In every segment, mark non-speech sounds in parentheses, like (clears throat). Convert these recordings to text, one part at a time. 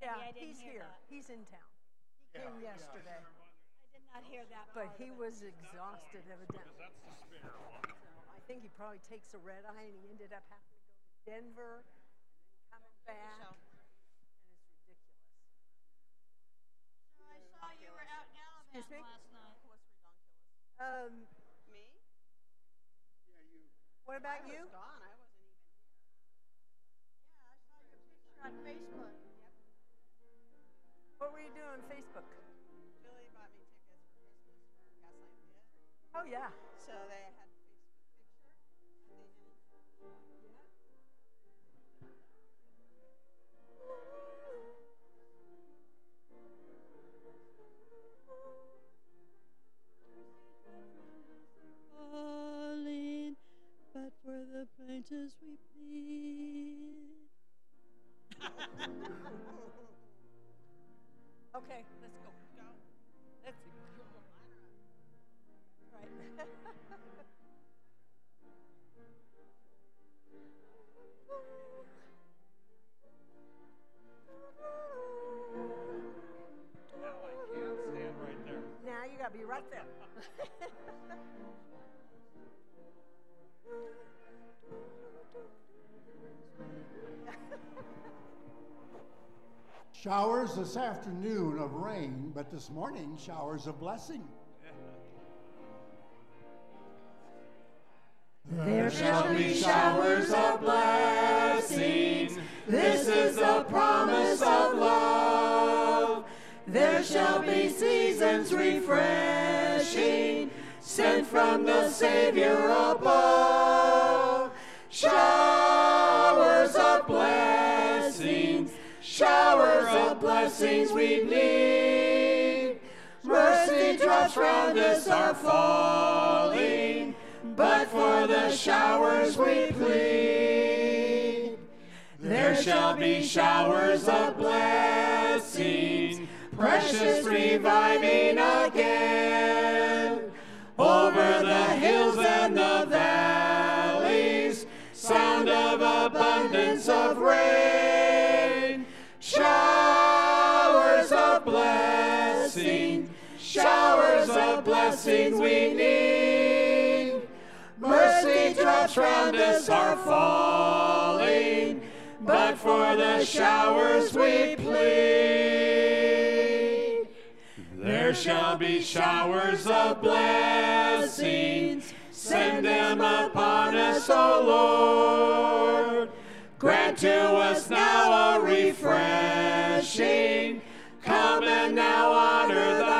Yeah, I didn't he's hear here. that. He's in town. He came yesterday, I did not hear that. but he was exhausted evidently. That's the spare one. So I think he probably takes a red eye and he ended up having to go to Denver and then coming back. And it's ridiculous. So I saw you were out Excuse me? gallivanting last night. Um, Me? Yeah, you. what about I you? was gone. I wasn't even here. Yeah, I saw your picture on Facebook. What were you doing on Facebook? Julie bought me tickets for Christmas for Gaslight Theater. Oh, yeah. So they had a Facebook picture at the end. falling, but for the plaintiffs we plead. (laughs) Okay, let's go. Go. Let's go. Right. Now I can't stand right there. Now you gotta be right there. (laughs) Showers this afternoon of rain, but this morning showers of blessing. There shall be showers of blessings. This is the promise of love. There shall be seasons refreshing, sent from the Savior above. Blessings we need. Mercy drops round us are falling, but for the showers we plead. There shall be showers of blessings, precious reviving again. Over the hills and the valleys, sound of abundance of rain. Showers of blessings we need. Mercy drops round us are falling, but for the showers we plead. There shall be showers of blessings, send them upon us, O Lord. Grant to us now a refreshing. Come and now honor thy.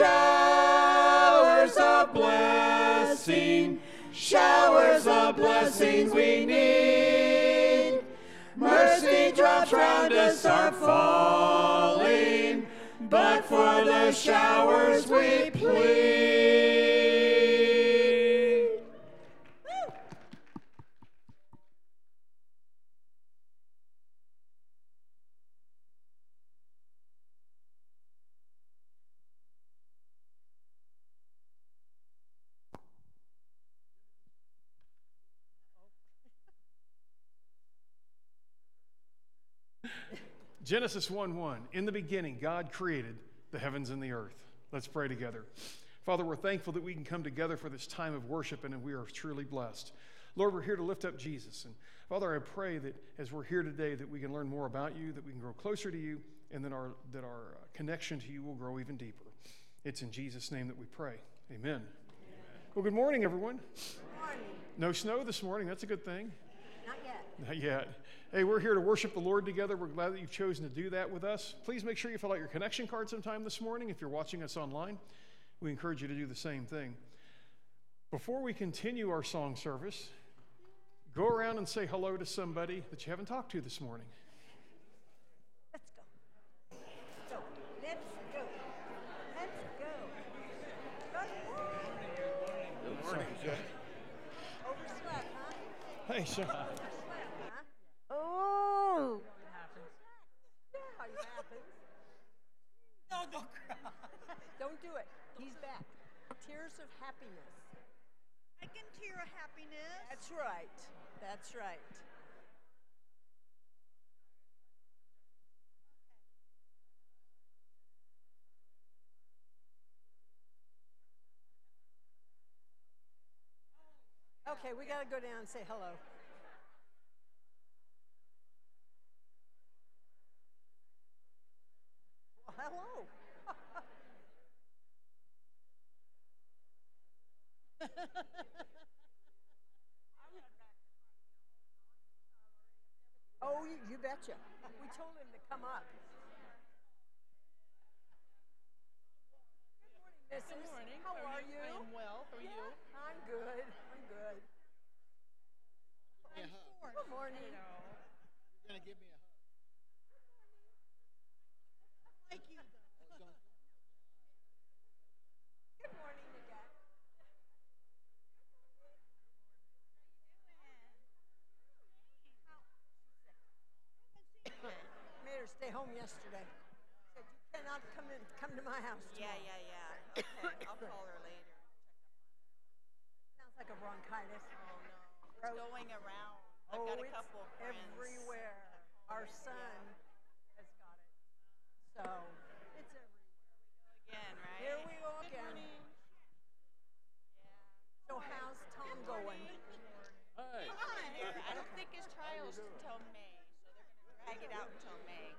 Showers of blessing, showers of blessings we need. Mercy drops round us are falling, but for the showers we plead. Genesis 1 1. In the beginning, God created the heavens and the earth. Let's pray together. Father, we're thankful that we can come together for this time of worship and we are truly blessed. Lord, we're here to lift up Jesus. And Father, I pray that as we're here today, that we can learn more about you, that we can grow closer to you, and that our, that our uh, connection to you will grow even deeper. It's in Jesus' name that we pray. Amen. Well, good morning, everyone. Morning. No snow this morning. That's a good thing. Not yet. Not yet. Hey, we're here to worship the Lord together. We're glad that you've chosen to do that with us. Please make sure you fill out your connection card sometime this morning if you're watching us online. We encourage you to do the same thing. Before we continue our song service, go around and say hello to somebody that you haven't talked to this morning. Let's go. Let's go. Let's go. Let's go. Good morning. Overslept, huh? Hey, Sean. of happiness. I can hear a happiness. That's right. That's right. Okay, we gotta go down and say hello. You, you. We told him to come up. Good morning, Mrs. Good morning. How are you? I am well. How are you? I'm good. I'm good. Good morning. You're gonna give me a hug. Like you. Good morning again. Made home yesterday. Said you cannot come in, come to my house. Yeah, tomorrow." yeah, yeah. (laughs) Okay, I'll call her later. Sounds like a bronchitis. Oh no, it's Throat. going around. I've oh, got a it's couple of friends. everywhere. Our son has got it. So it's everywhere. Again, right? Here we go again. morning. So how's Tom going? Hi. They're- I don't think his trial's until May, so they're gonna drag it out until May.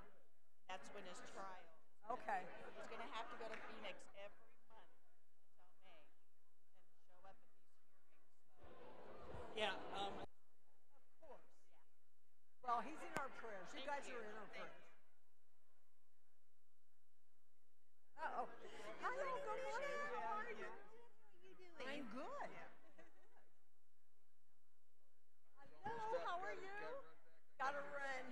That's when his trial. Okay. He's gonna have to go to Phoenix every month until May and show up at these hearings. Yeah. Um, Of course. Well, he's in our prayers. You guys are in our prayers. Uh oh. Hello, good morning. How are you? How are you doing? I'm good. Hello, how are you? (laughs) Gotta run.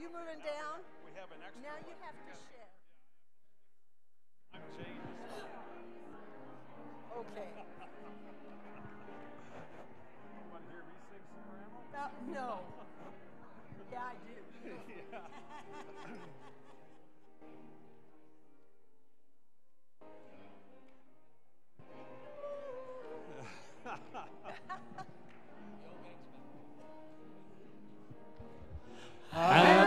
You moving down? We have an extra Now one. you have to Yeah. share. I'm James. Okay. You want to hear me sing some ramble? Uh, no. (laughs) Yeah, I do. Have (laughs) thine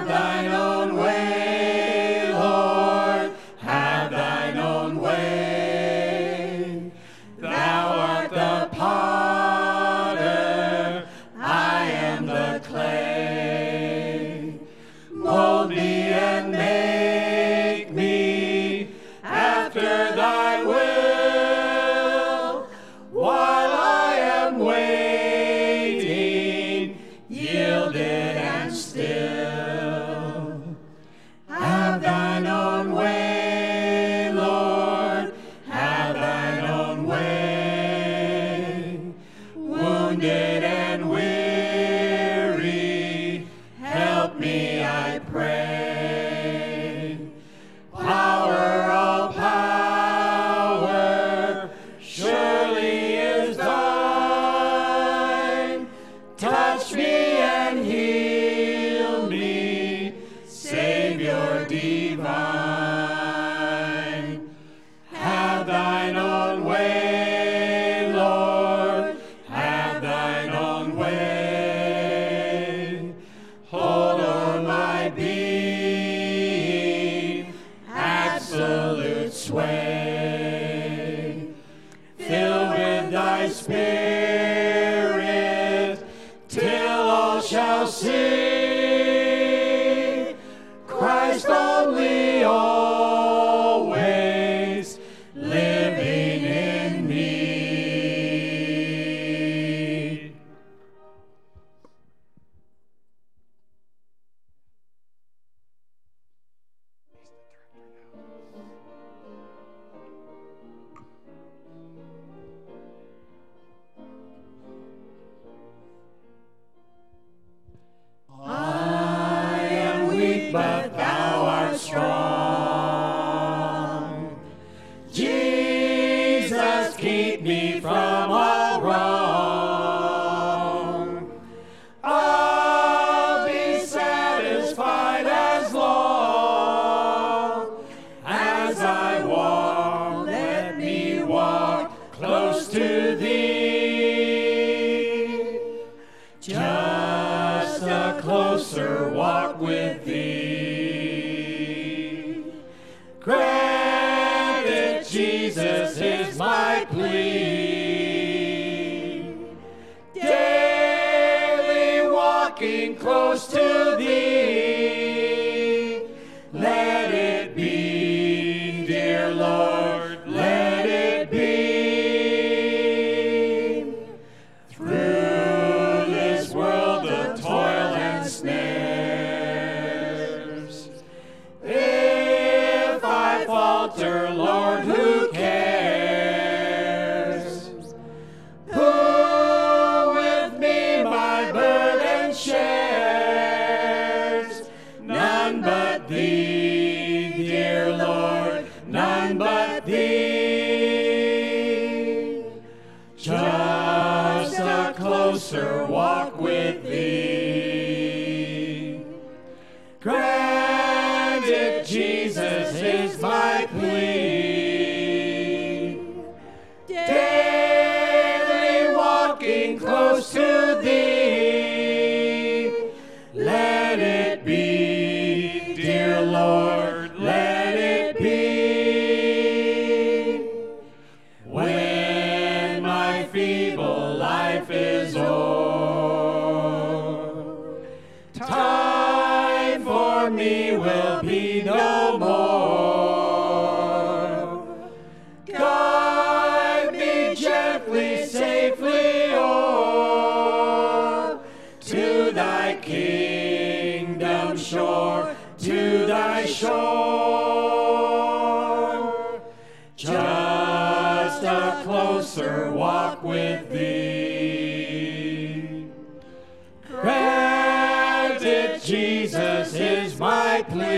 Jesus is my plea.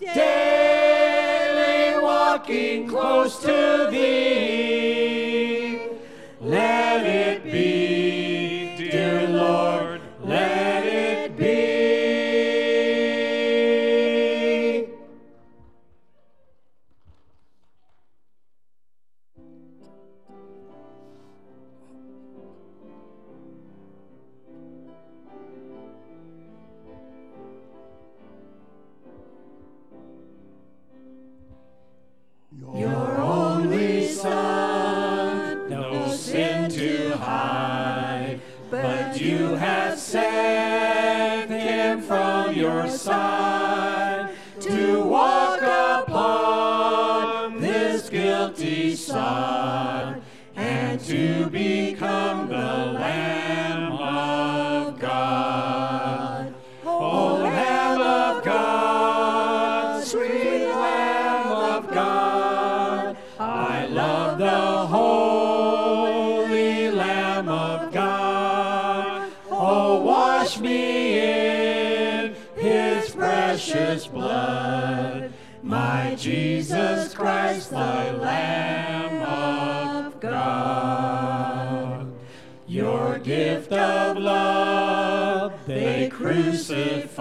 Daily walking close to thee. crucified.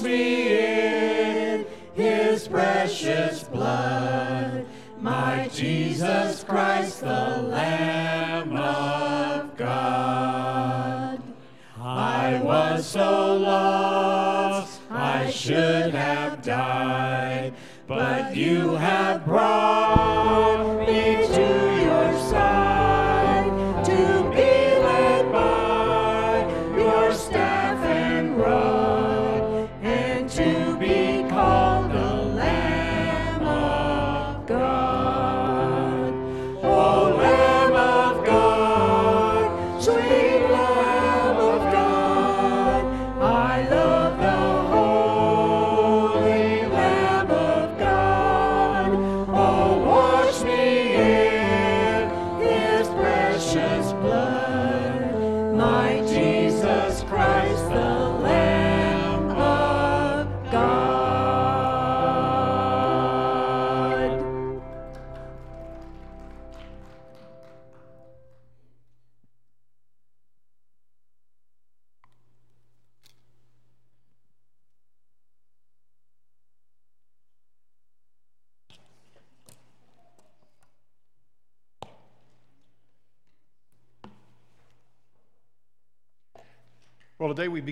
me in his precious blood. My Jesus Christ, the Lamb of God. I was so lost, I should have died, but you have brought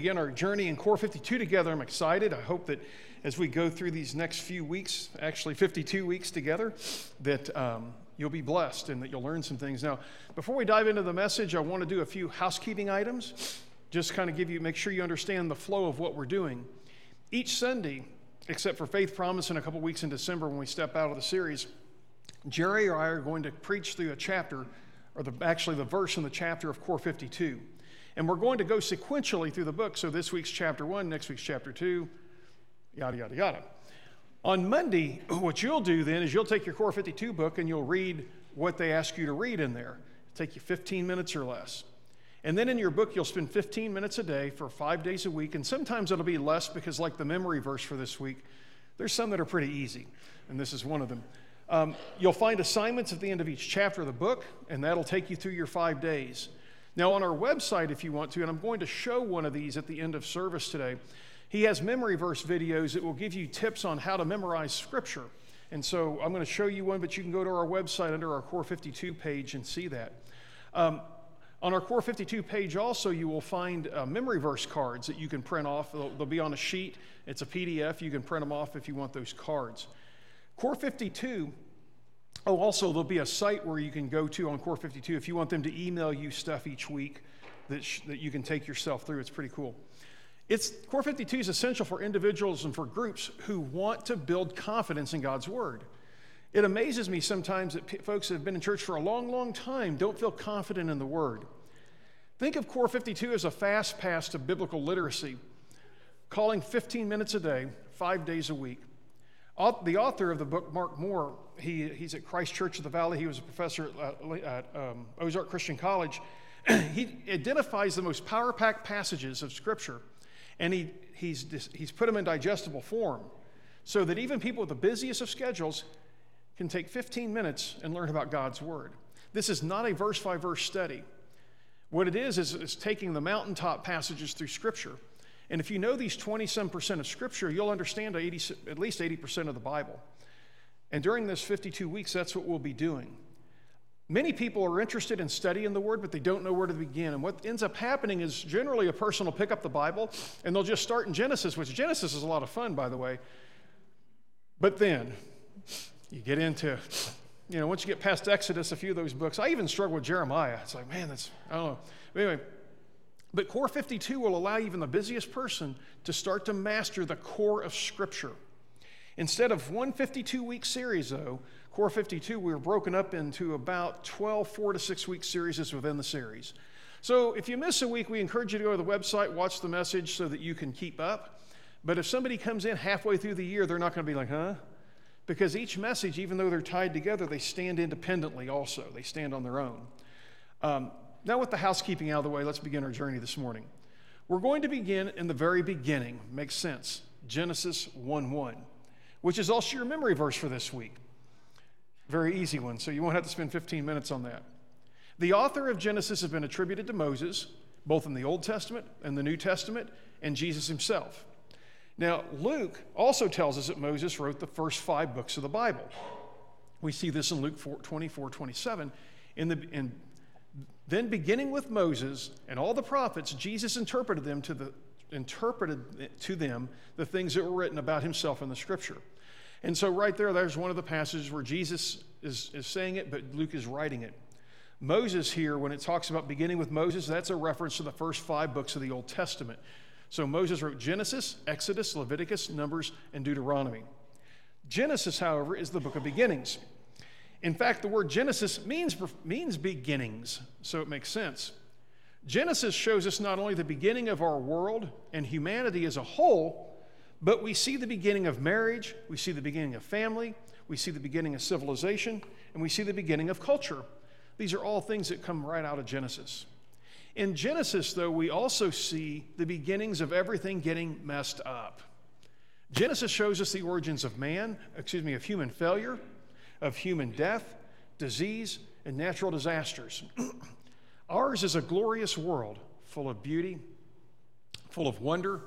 begin our journey in Core 52 together. I'm excited. I hope that as we go through these next few weeks, actually 52 weeks together, that um, you'll be blessed and that you'll learn some things. Now, before we dive into the message, I want to do a few housekeeping items. Just kind of give you, make sure you understand the flow of what we're doing. Each Sunday, except for Faith Promise in a couple weeks in December when we step out of the series, Jerry or I are going to preach through a chapter, or the, actually the verse in the chapter of Core 52. And we're going to go sequentially through the book. So this week's chapter one, next week's chapter two, yada, yada, yada. On Monday, (clears throat) what you'll do then is you'll take your Core 52 book and you'll read what they ask you to read in there. It'll take you 15 minutes or less. And then in your book, you'll spend 15 minutes a day for five days a week. And sometimes it'll be less because, like the memory verse for this week, there's some that are pretty easy. And this is one of them. Um, you'll find assignments at the end of each chapter of the book, and that'll take you through your five days. Now, on our website, if you want to, and I'm going to show one of these at the end of service today, he has memory verse videos that will give you tips on how to memorize scripture. And so I'm going to show you one, but you can go to our website under our Core 52 page and see that. Um, on our Core 52 page, also, you will find uh, memory verse cards that you can print off. They'll, they'll be on a sheet, it's a PDF. You can print them off if you want those cards. Core 52 Oh, also, there'll be a site where you can go to on Core 52 if you want them to email you stuff each week that, sh- that you can take yourself through. It's pretty cool. It's, Core 52 is essential for individuals and for groups who want to build confidence in God's Word. It amazes me sometimes that p- folks that have been in church for a long, long time don't feel confident in the Word. Think of Core 52 as a fast pass to biblical literacy, calling 15 minutes a day, five days a week. The author of the book, Mark Moore, he, he's at Christ Church of the Valley. He was a professor at, at um, Ozark Christian College. (clears throat) he identifies the most power packed passages of Scripture, and he, he's, he's put them in digestible form so that even people with the busiest of schedules can take 15 minutes and learn about God's Word. This is not a verse by verse study. What it is, is, is taking the mountaintop passages through Scripture and if you know these 27% of Scripture, you'll understand 80, at least 80% of the Bible. And during this 52 weeks, that's what we'll be doing. Many people are interested in studying the Word, but they don't know where to begin. And what ends up happening is generally a person will pick up the Bible and they'll just start in Genesis, which Genesis is a lot of fun, by the way. But then you get into, you know, once you get past Exodus, a few of those books, I even struggle with Jeremiah. It's like, man, that's, I don't know. But anyway, but Core 52 will allow even the busiest person to start to master the core of Scripture. Instead of one 52 week series, though, Core 52, we were broken up into about 12 four to six week series within the series. So if you miss a week, we encourage you to go to the website, watch the message so that you can keep up. But if somebody comes in halfway through the year, they're not going to be like, huh? Because each message, even though they're tied together, they stand independently also. They stand on their own. Um, now, with the housekeeping out of the way, let's begin our journey this morning. We're going to begin in the very beginning. Makes sense. Genesis 1 1, which is also your memory verse for this week. Very easy one, so you won't have to spend 15 minutes on that. The author of Genesis has been attributed to Moses, both in the Old Testament and the New Testament, and Jesus himself. Now, Luke also tells us that Moses wrote the first five books of the Bible. We see this in Luke 4, 24 27. In, the, in then, beginning with Moses and all the prophets, Jesus interpreted them to the interpreted to them the things that were written about himself in the scripture. And so, right there, there's one of the passages where Jesus is, is saying it, but Luke is writing it. Moses, here, when it talks about beginning with Moses, that's a reference to the first five books of the Old Testament. So, Moses wrote Genesis, Exodus, Leviticus, Numbers, and Deuteronomy. Genesis, however, is the book of beginnings. In fact, the word Genesis means, means beginnings, so it makes sense. Genesis shows us not only the beginning of our world and humanity as a whole, but we see the beginning of marriage, we see the beginning of family, we see the beginning of civilization, and we see the beginning of culture. These are all things that come right out of Genesis. In Genesis, though, we also see the beginnings of everything getting messed up. Genesis shows us the origins of man, excuse me, of human failure, of human death, disease, and natural disasters. (clears throat) Ours is a glorious world full of beauty, full of wonder,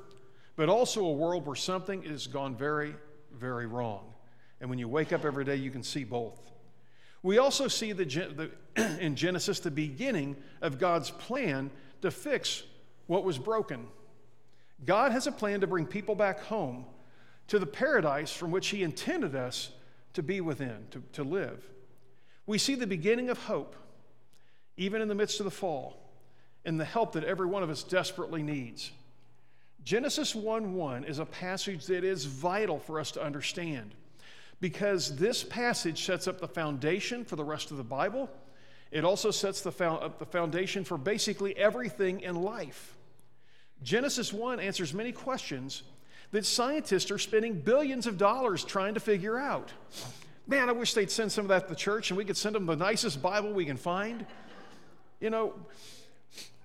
but also a world where something has gone very, very wrong. And when you wake up every day, you can see both. We also see the, the, (clears throat) in Genesis the beginning of God's plan to fix what was broken. God has a plan to bring people back home to the paradise from which He intended us to be within, to, to live. We see the beginning of hope, even in the midst of the fall, and the help that every one of us desperately needs. Genesis 1 1 is a passage that is vital for us to understand because this passage sets up the foundation for the rest of the Bible. It also sets the, up the foundation for basically everything in life. Genesis 1 answers many questions that scientists are spending billions of dollars trying to figure out. Man, I wish they'd send some of that to the church and we could send them the nicest Bible we can find. You know,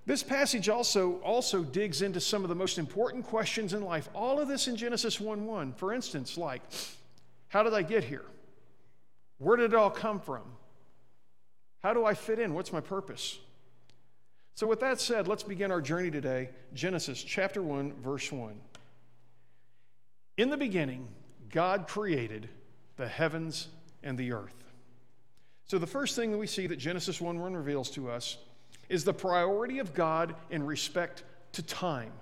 this passage also, also digs into some of the most important questions in life. All of this in Genesis 1 1. For instance, like, how did I get here? Where did it all come from? How do I fit in? What's my purpose? So, with that said, let's begin our journey today. Genesis chapter 1, verse 1. In the beginning, God created the heavens and the earth. So, the first thing that we see that Genesis 1 1 reveals to us is the priority of God in respect to time.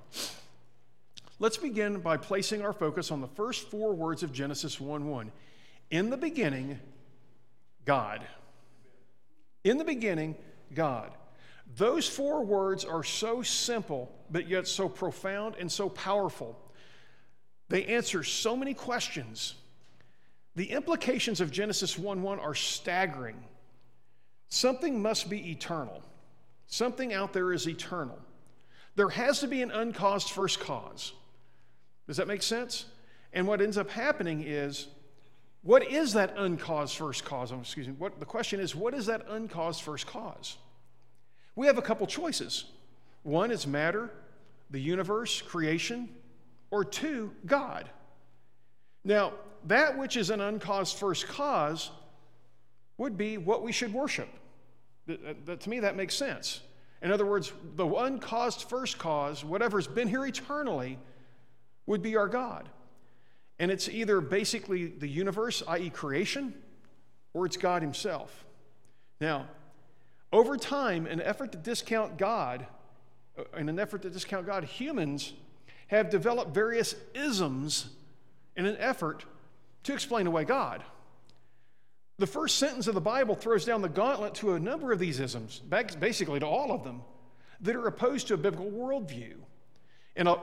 Let's begin by placing our focus on the first four words of Genesis 1 1. In the beginning, God. In the beginning, God. Those four words are so simple, but yet so profound and so powerful. They answer so many questions. The implications of Genesis 1 1 are staggering. Something must be eternal. Something out there is eternal. There has to be an uncaused first cause. Does that make sense? And what ends up happening is, what is that uncaused first cause? Oh, excuse me. What, the question is, what is that uncaused first cause? We have a couple choices. One is matter, the universe, creation, or two, God. Now, that which is an uncaused first cause would be what we should worship. That, to me, that makes sense. In other words, the uncaused first cause, whatever's been here eternally, would be our God. And it's either basically the universe, i.e., creation, or it's God Himself. Now, over time, in an effort to discount God, uh, in an effort to discount God, humans have developed various isms in an effort to explain away God. The first sentence of the Bible throws down the gauntlet to a number of these isms, basically to all of them, that are opposed to a biblical worldview. And uh,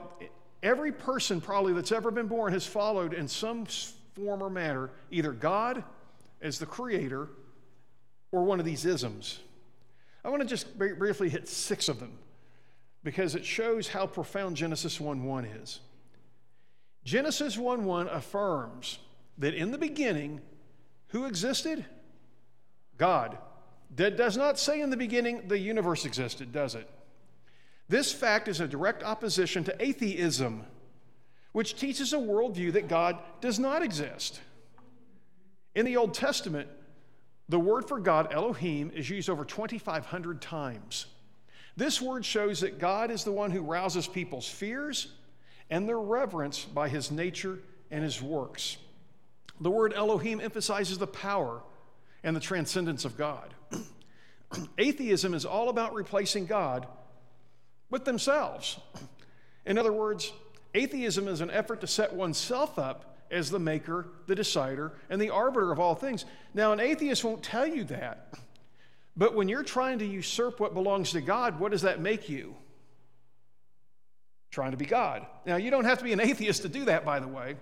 every person probably that's ever been born has followed in some form or manner either God as the creator or one of these isms. I want to just briefly hit six of them because it shows how profound Genesis 1 1 is. Genesis 1 1 affirms that in the beginning, who existed? God. That does not say in the beginning the universe existed, does it? This fact is a direct opposition to atheism, which teaches a worldview that God does not exist. In the Old Testament, the word for God, Elohim, is used over 2,500 times. This word shows that God is the one who rouses people's fears and their reverence by his nature and his works. The word Elohim emphasizes the power and the transcendence of God. (clears throat) Atheism is all about replacing God with themselves. In other words, atheism is an effort to set oneself up as the maker, the decider, and the arbiter of all things. Now, an atheist won't tell you that. But when you're trying to usurp what belongs to God, what does that make you? Trying to be God. Now, you don't have to be an atheist to do that, by the way.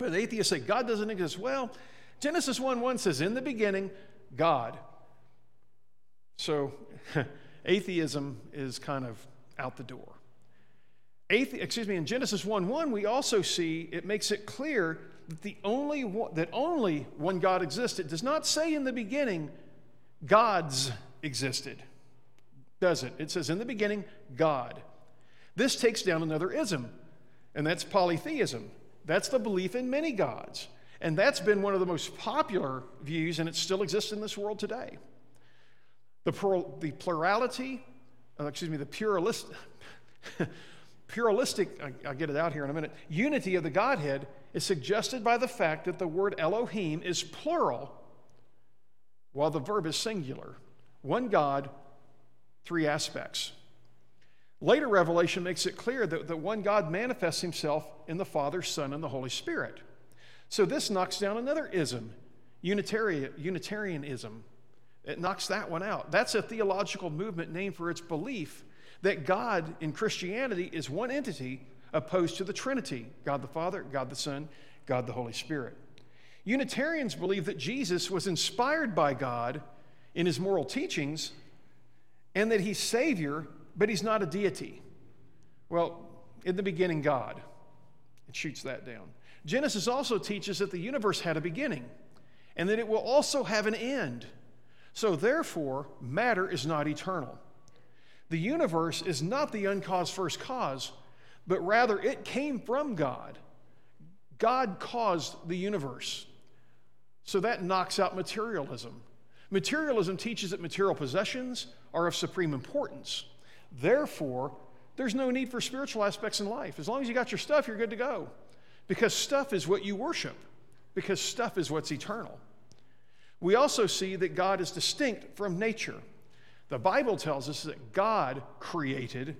But atheists say God doesn't exist. Well, Genesis 1 1 says, In the beginning, God. So (laughs) atheism is kind of out the door. Athe- excuse me, in Genesis 1 1, we also see it makes it clear that the only one, that only one God exists. It does not say in the beginning gods existed, does it? It says in the beginning, God. This takes down another ism, and that's polytheism. That's the belief in many gods. And that's been one of the most popular views, and it still exists in this world today. The, the plurality, uh, excuse me, the (laughs) pluralistic, pluralistic, I'll get it out here in a minute, unity of the Godhead is suggested by the fact that the word Elohim is plural while the verb is singular. One God, three aspects. Later revelation makes it clear that the one God manifests himself in the Father, Son, and the Holy Spirit. So this knocks down another ism, Unitarian, Unitarianism. It knocks that one out. That's a theological movement named for its belief that God in Christianity is one entity opposed to the Trinity God the Father, God the Son, God the Holy Spirit. Unitarians believe that Jesus was inspired by God in his moral teachings and that he's Savior, but he's not a deity. Well, in the beginning, God. It shoots that down. Genesis also teaches that the universe had a beginning and that it will also have an end. So, therefore, matter is not eternal. The universe is not the uncaused first cause, but rather it came from God. God caused the universe. So that knocks out materialism. Materialism teaches that material possessions are of supreme importance. Therefore, there's no need for spiritual aspects in life. As long as you got your stuff, you're good to go. Because stuff is what you worship, because stuff is what's eternal. We also see that God is distinct from nature. The Bible tells us that God created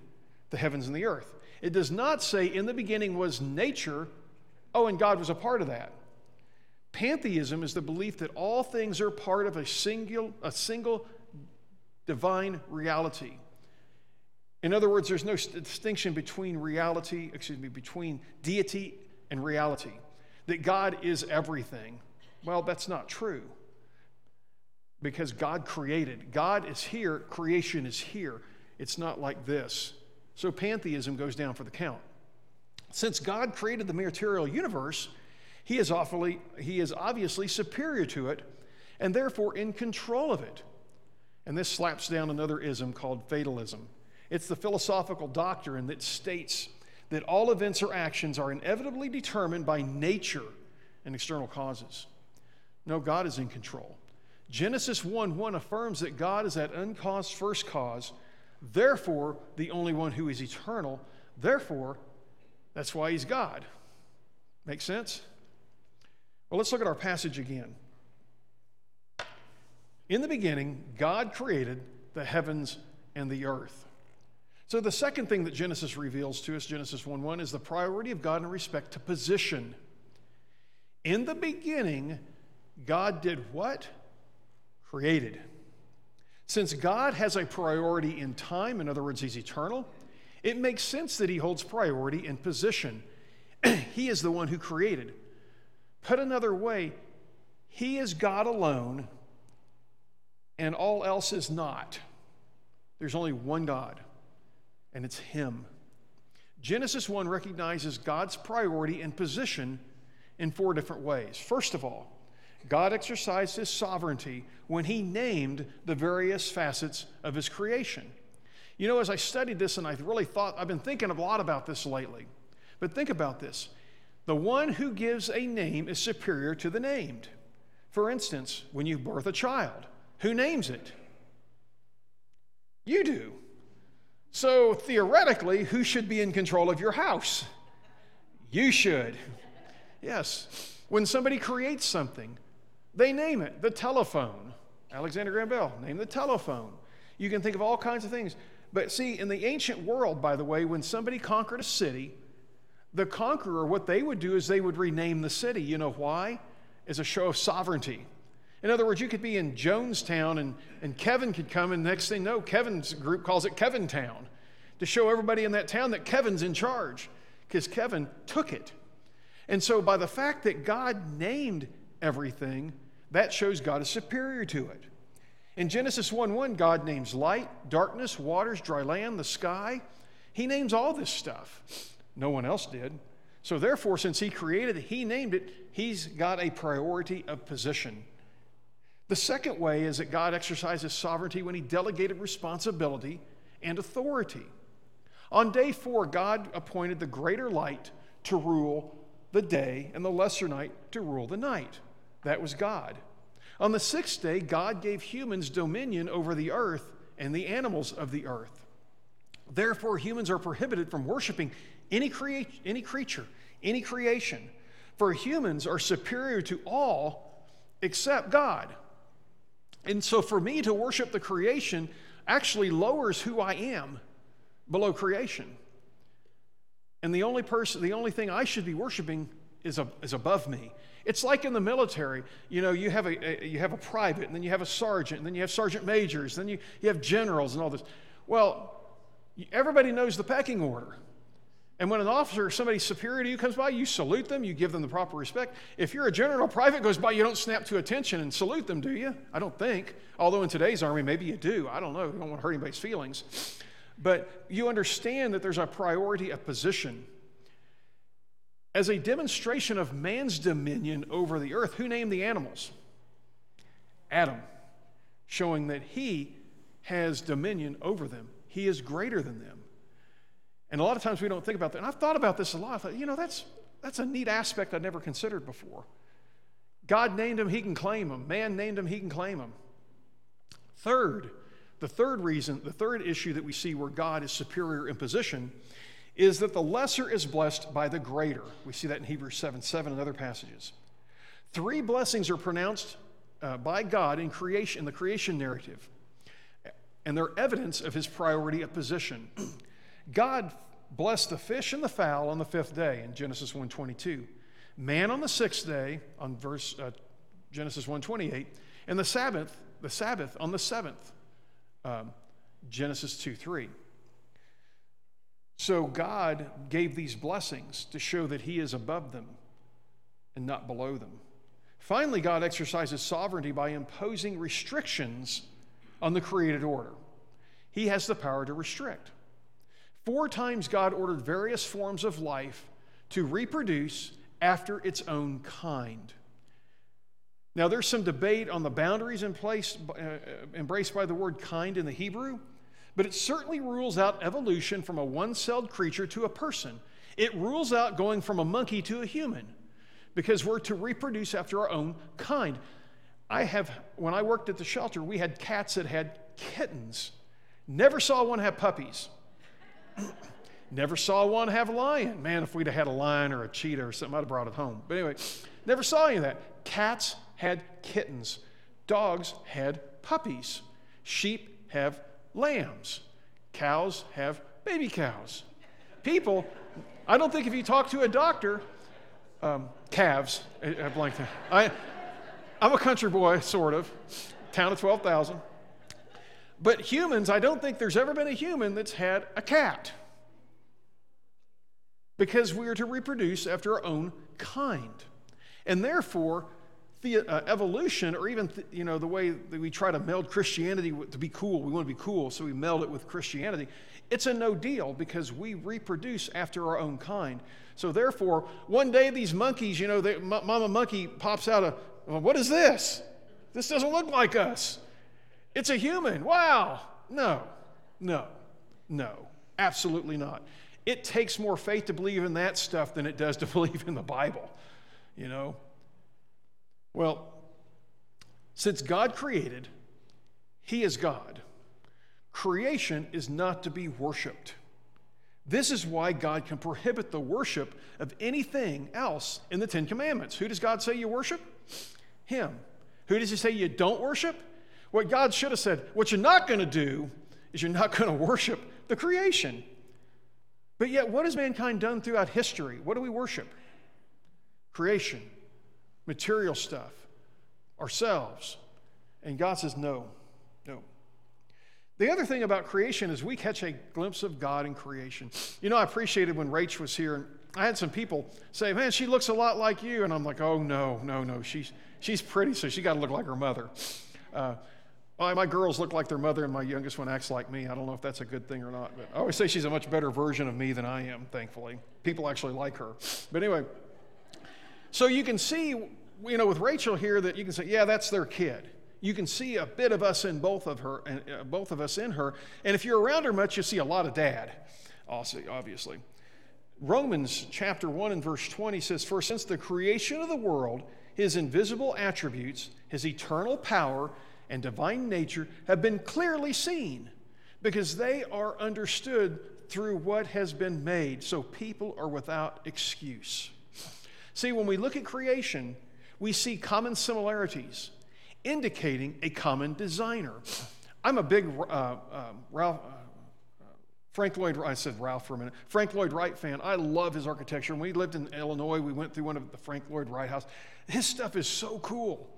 the heavens and the earth. It does not say in the beginning was nature, oh, and God was a part of that. Pantheism is the belief that all things are part of a single, a single divine reality. In other words, there's no distinction between reality, excuse me, between deity and reality. That God is everything. Well, that's not true. Because God created. God is here, creation is here. It's not like this. So pantheism goes down for the count. Since God created the material universe, he is, awfully, he is obviously superior to it and therefore in control of it. And this slaps down another ism called fatalism. It's the philosophical doctrine that states that all events or actions are inevitably determined by nature and external causes. No, God is in control. Genesis 1 1 affirms that God is that uncaused first cause, therefore, the only one who is eternal. Therefore, that's why he's God. Make sense? Well, let's look at our passage again. In the beginning, God created the heavens and the earth. So, the second thing that Genesis reveals to us, Genesis 1 1, is the priority of God in respect to position. In the beginning, God did what? Created. Since God has a priority in time, in other words, He's eternal, it makes sense that He holds priority in position. (clears throat) he is the one who created. Put another way, He is God alone, and all else is not. There's only one God, and it's Him. Genesis 1 recognizes God's priority and position in four different ways. First of all, God exercised his sovereignty when he named the various facets of his creation. You know, as I studied this and I really thought, I've been thinking a lot about this lately. But think about this the one who gives a name is superior to the named. For instance, when you birth a child, who names it? You do. So theoretically, who should be in control of your house? You should. Yes. When somebody creates something, they name it the telephone. Alexander Graham Bell, named the telephone. You can think of all kinds of things. But see, in the ancient world, by the way, when somebody conquered a city, the conqueror, what they would do is they would rename the city. You know why? As a show of sovereignty. In other words, you could be in Jonestown and, and Kevin could come, and next thing know, Kevin's group calls it Kevin Town to show everybody in that town that Kevin's in charge because Kevin took it. And so, by the fact that God named everything, that shows God is superior to it. In Genesis 1 1, God names light, darkness, waters, dry land, the sky. He names all this stuff. No one else did. So, therefore, since he created it, he named it, he's got a priority of position. The second way is that God exercises sovereignty when he delegated responsibility and authority. On day four, God appointed the greater light to rule the day and the lesser night to rule the night. That was God. On the sixth day, God gave humans dominion over the earth and the animals of the earth. Therefore, humans are prohibited from worshiping any, crea- any creature, any creation. For humans are superior to all except God. And so, for me to worship the creation actually lowers who I am below creation. And the only person, the only thing I should be worshiping is, a, is above me. It's like in the military, you know, you have a, a, you have a private, and then you have a sergeant, and then you have sergeant majors, then you, you have generals and all this. Well, everybody knows the pecking order. And when an officer or somebody superior to you comes by, you salute them, you give them the proper respect. If you're a general or private goes by, you don't snap to attention and salute them, do you? I don't think. Although in today's army, maybe you do. I don't know. You don't want to hurt anybody's feelings. But you understand that there's a priority of position. As a demonstration of man's dominion over the earth, who named the animals? Adam, showing that he has dominion over them. He is greater than them. And a lot of times we don't think about that. And I've thought about this a lot. I thought, you know, that's, that's a neat aspect I'd never considered before. God named him, he can claim him. Man named him, he can claim him. Third, the third reason, the third issue that we see where God is superior in position is that the lesser is blessed by the greater. We see that in Hebrews 7 7 and other passages. Three blessings are pronounced uh, by God in creation, in the creation narrative, and they're evidence of his priority of position. God blessed the fish and the fowl on the fifth day in Genesis 1:22, man on the sixth day on verse uh, Genesis 1:28, and the Sabbath, the Sabbath on the seventh, um, Genesis 2 3. So God gave these blessings to show that He is above them and not below them. Finally, God exercises sovereignty by imposing restrictions on the created order. He has the power to restrict. Four times God ordered various forms of life to reproduce after its own kind. Now, there's some debate on the boundaries in place, uh, embraced by the word kind in the Hebrew but it certainly rules out evolution from a one celled creature to a person. It rules out going from a monkey to a human because we're to reproduce after our own kind. I have, when I worked at the shelter, we had cats that had kittens. Never saw one have puppies. Never saw one have a lion. Man, if we'd have had a lion or a cheetah or something, I'd have brought it home. But anyway, never saw any of that. Cats had kittens. Dogs had puppies. Sheep have lambs. Cows have baby cows. People, I don't think if you talk to a doctor, um, calves, I, I blanked. I, I'm a country boy, sort of, town of 12,000. But humans, I don't think there's ever been a human that's had a cat. Because we are to reproduce after our own kind. And therefore, the, uh, evolution, or even th- you know the way that we try to meld Christianity to be cool. We want to be cool, so we meld it with Christianity. It's a no deal because we reproduce after our own kind. So therefore, one day these monkeys, you know, they, M- Mama Monkey pops out a, well, what is this? This doesn't look like us. It's a human. Wow. No, no, no, absolutely not. It takes more faith to believe in that stuff than it does to (laughs) believe in the Bible. You know, well, since God created, He is God. Creation is not to be worshiped. This is why God can prohibit the worship of anything else in the Ten Commandments. Who does God say you worship? Him. Who does He say you don't worship? What God should have said, what you're not going to do is you're not going to worship the creation. But yet, what has mankind done throughout history? What do we worship? Creation material stuff, ourselves. And God says, no, no. The other thing about creation is we catch a glimpse of God in creation. You know, I appreciated when Rach was here, and I had some people say, man, she looks a lot like you. And I'm like, oh, no, no, no. She's, she's pretty, so she got to look like her mother. Uh, well, my girls look like their mother, and my youngest one acts like me. I don't know if that's a good thing or not, but I always say she's a much better version of me than I am, thankfully. People actually like her. But anyway, so you can see, you know, with Rachel here that you can say, yeah, that's their kid. You can see a bit of us in both of her, and uh, both of us in her. And if you're around her much, you see a lot of dad, obviously. Romans chapter 1 and verse 20 says, For since the creation of the world, his invisible attributes, his eternal power, and divine nature have been clearly seen, because they are understood through what has been made, so people are without excuse. See, when we look at creation, we see common similarities, indicating a common designer. I'm a big uh, uh, Ralph, uh, Frank Lloyd, I said Ralph for a minute. Frank Lloyd Wright fan. I love his architecture. When we lived in Illinois, we went through one of the Frank Lloyd Wright house. His stuff is so cool.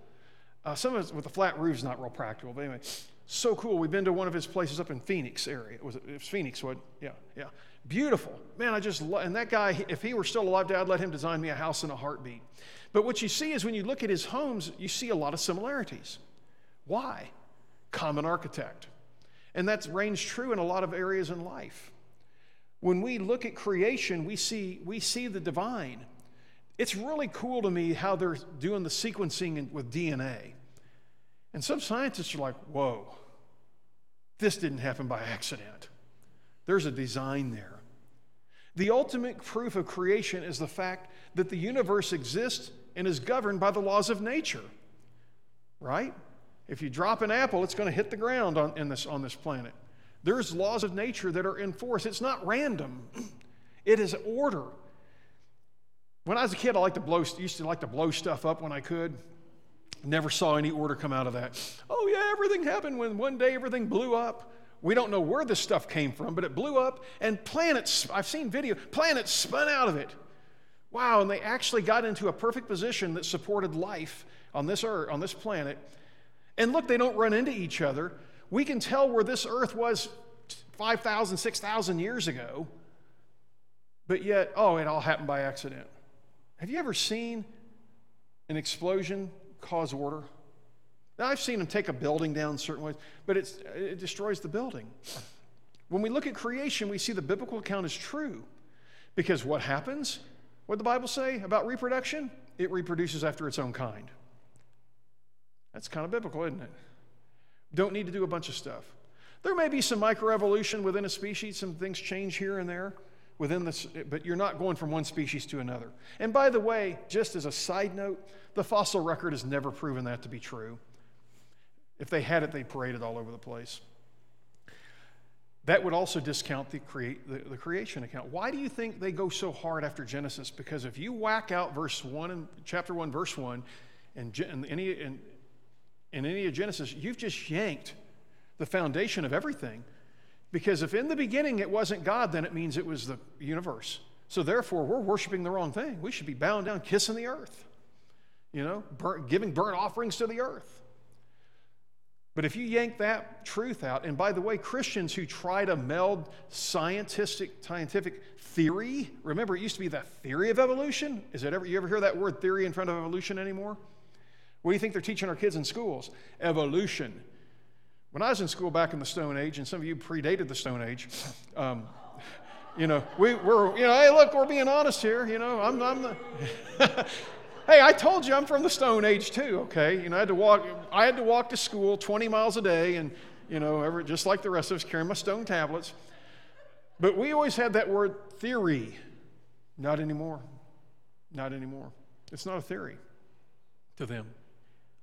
Uh, some of it with the flat roof's not real practical, but anyway, so cool. We've been to one of his places up in Phoenix area. Was it, was Phoenix? What? Yeah, yeah. Beautiful, man. I just love. And that guy, if he were still alive, I'd let him design me a house in a heartbeat. But what you see is when you look at his homes, you see a lot of similarities. Why? Common architect. And that's reigns true in a lot of areas in life. When we look at creation, we see, we see the divine. It's really cool to me how they're doing the sequencing with DNA. And some scientists are like, whoa, this didn't happen by accident. There's a design there. The ultimate proof of creation is the fact that the universe exists and is governed by the laws of nature, right? If you drop an apple, it's going to hit the ground on, this, on this planet. There's laws of nature that are in force. It's not random, (clears throat) it is order. When I was a kid, I liked to blow, used to like to blow stuff up when I could. Never saw any order come out of that. Oh, yeah, everything happened when one day everything blew up. We don't know where this stuff came from, but it blew up and planets, I've seen video, planets spun out of it. Wow, and they actually got into a perfect position that supported life on this earth, on this planet. And look, they don't run into each other. We can tell where this earth was 5,000, 6,000 years ago, but yet, oh, it all happened by accident. Have you ever seen an explosion cause order? Now, I've seen them take a building down certain ways, but it destroys the building. When we look at creation, we see the biblical account is true. Because what happens? What the Bible say about reproduction? It reproduces after its own kind. That's kind of biblical, isn't it? Don't need to do a bunch of stuff. There may be some microevolution within a species, some things change here and there within this, but you're not going from one species to another. And by the way, just as a side note, the fossil record has never proven that to be true. If they had it, they'd parade it all over the place. That would also discount the, create, the, the, creation account. Why do you think they go so hard after Genesis? Because if you whack out verse 1 and chapter 1, verse 1, and, any, and in any of Genesis, you've just yanked the foundation of everything. Because if in the beginning it wasn't God, then it means it was the universe. So therefore, we're worshiping the wrong thing. We should be bowing down, kissing the earth, you know, burnt, giving burnt offerings to the earth. But if you yank that truth out, and by the way, Christians who try to meld scientific, scientific theory, remember it used to be the theory of evolution. Is it ever you ever hear that word theory in front of evolution anymore? What do you think they're teaching our kids in schools? Evolution. When I was in school back in the Stone Age, and some of you predated the Stone Age, um, you know, we, we're, you know, hey, look, we're being honest here. You know, I'm, I'm the. (laughs) hey, I told you I'm from the Stone Age too. Okay, you know, I had to walk. I had to walk to school 20 miles a day, and you know, every, just like the rest of us, carrying my stone tablets. But we always had that word theory. Not anymore. Not anymore. It's not a theory to them.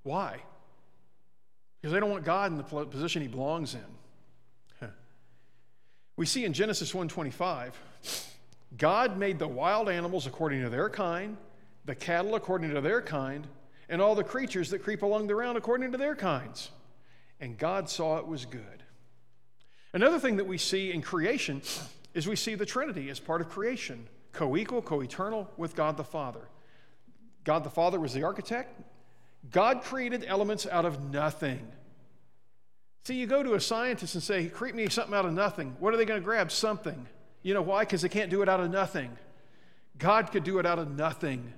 Why? Because they don't want God in the position he belongs in. We see in Genesis 1:25, God made the wild animals according to their kind, the cattle according to their kind, and all the creatures that creep along the ground according to their kinds. And God saw it was good. Another thing that we see in creation is we see the Trinity as part of creation, co equal, co eternal with God the Father. God the Father was the architect, God created elements out of nothing. See, you go to a scientist and say, create me something out of nothing. What are they going to grab? Something. You know why? Because they can't do it out of nothing. God could do it out of nothing.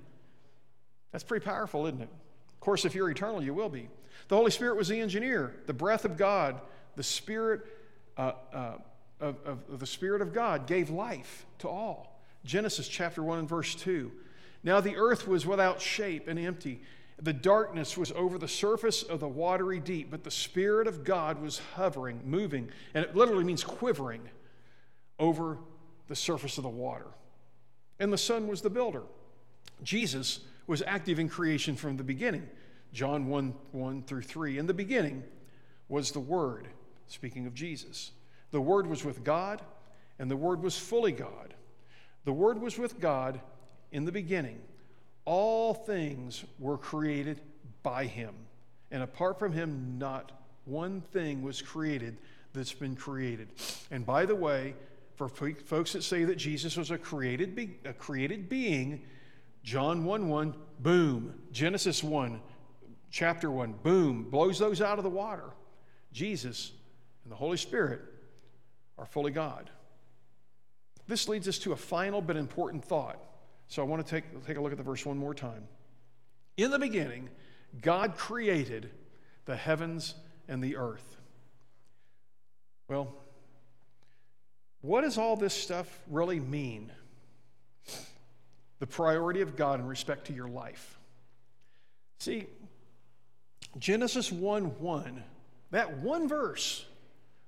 That's pretty powerful, isn't it? Of course, if you're eternal, you will be. The Holy Spirit was the engineer, the breath of God, the Spirit uh, uh, of, of the Spirit of God gave life to all. Genesis chapter 1 and verse 2. Now the earth was without shape and empty the darkness was over the surface of the watery deep, but the Spirit of God was hovering, moving, and it literally means quivering over the surface of the water. And the Son was the builder. Jesus was active in creation from the beginning. John 1 1 through 3. In the beginning was the Word, speaking of Jesus. The Word was with God, and the Word was fully God. The Word was with God in the beginning. All things were created by him. And apart from him, not one thing was created that's been created. And by the way, for folks that say that Jesus was a created, be- a created being, John 1 1, boom. Genesis 1, chapter 1, boom, blows those out of the water. Jesus and the Holy Spirit are fully God. This leads us to a final but important thought. So I want to take, take a look at the verse one more time. In the beginning, God created the heavens and the earth. Well, what does all this stuff really mean? The priority of God in respect to your life. See, Genesis 1 1, that one verse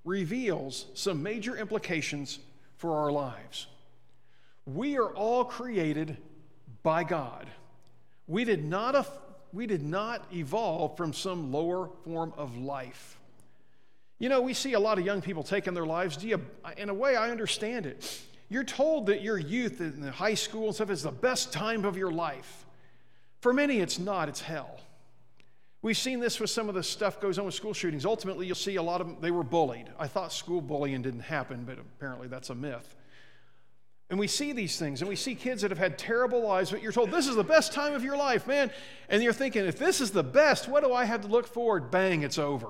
reveals some major implications for our lives. We are all created by God. We did not, we did not evolve from some lower form of life. You know, we see a lot of young people taking their lives. Do you, in a way, I understand it. You're told that your youth in the high school and stuff is the best time of your life. For many, it's not, it's hell. We've seen this with some of the stuff goes on with school shootings. Ultimately, you'll see a lot of them, they were bullied. I thought school bullying didn't happen, but apparently that's a myth. And we see these things, and we see kids that have had terrible lives, but you're told this is the best time of your life, man. And you're thinking, if this is the best, what do I have to look forward? Bang, it's over.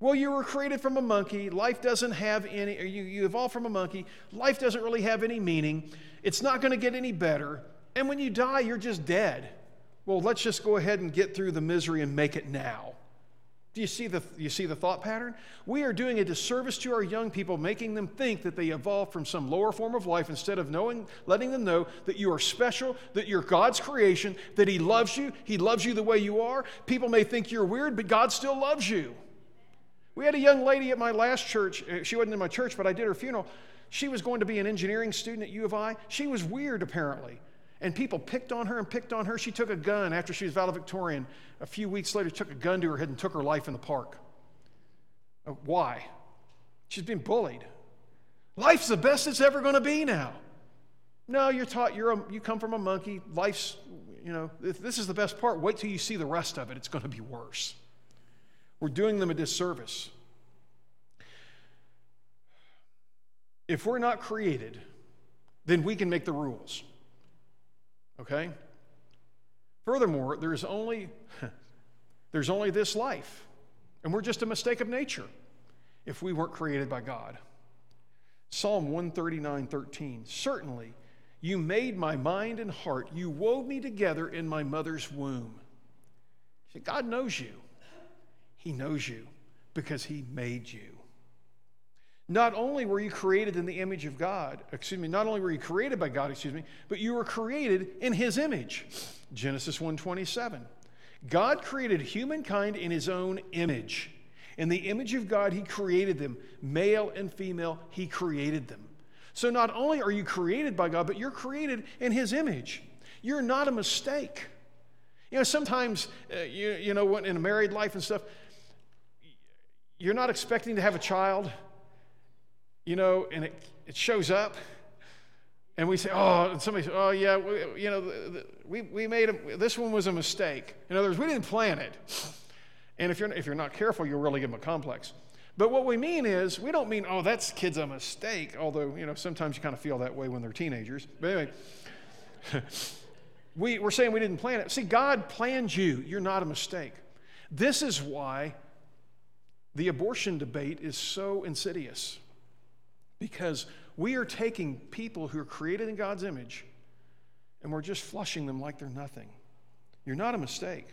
Well, you were created from a monkey. Life doesn't have any, or you, you evolved from a monkey. Life doesn't really have any meaning. It's not going to get any better. And when you die, you're just dead. Well, let's just go ahead and get through the misery and make it now. Do you see the, you see the thought pattern? We are doing a disservice to our young people, making them think that they evolved from some lower form of life instead of knowing, letting them know that you are special, that you're God's creation, that He loves you. He loves you the way you are. People may think you're weird, but God still loves you. We had a young lady at my last church. uh, She wasn't in my church, but I did her funeral. She was going to be an engineering student at U of I. She was weird, apparently. And people picked on her and picked on her. She took a gun after she was valedictorian. A few weeks later, took a gun to her head and took her life in the park. Uh, Why? She's been bullied. Life's the best it's ever going to be now. No, you're taught you're a, you come from a monkey. Life's, you know, this is the best part. Wait till you see the rest of it. It's going to be worse. We're doing them a disservice. If we're not created, then we can make the rules. Okay? Furthermore, there's only (laughs) there's only this life. And we're just a mistake of nature if we weren't created by God. Psalm 139, 13. Certainly, you made my mind and heart. You wove me together in my mother's womb. God knows you. He knows you because He made you. Not only were you created in the image of God, excuse me, not only were you created by God, excuse me, but you were created in his image. Genesis 1:27. God created humankind in his own image. In the image of God he created them, male and female, he created them. So not only are you created by God, but you're created in his image. You're not a mistake. You know, sometimes, uh, you, you know, in a married life and stuff, you're not expecting to have a child, you know, and it, it shows up, and we say, oh, and somebody says, oh, yeah, we, you know, the, the, we, we made a, this one was a mistake. In other words, we didn't plan it. And if you're, if you're not careful, you'll really give them a complex. But what we mean is, we don't mean, oh, that's kid's a mistake, although, you know, sometimes you kind of feel that way when they're teenagers. But anyway, (laughs) we, we're saying we didn't plan it. See, God planned you. You're not a mistake. This is why the abortion debate is so insidious because we are taking people who are created in God's image and we're just flushing them like they're nothing. You're not a mistake.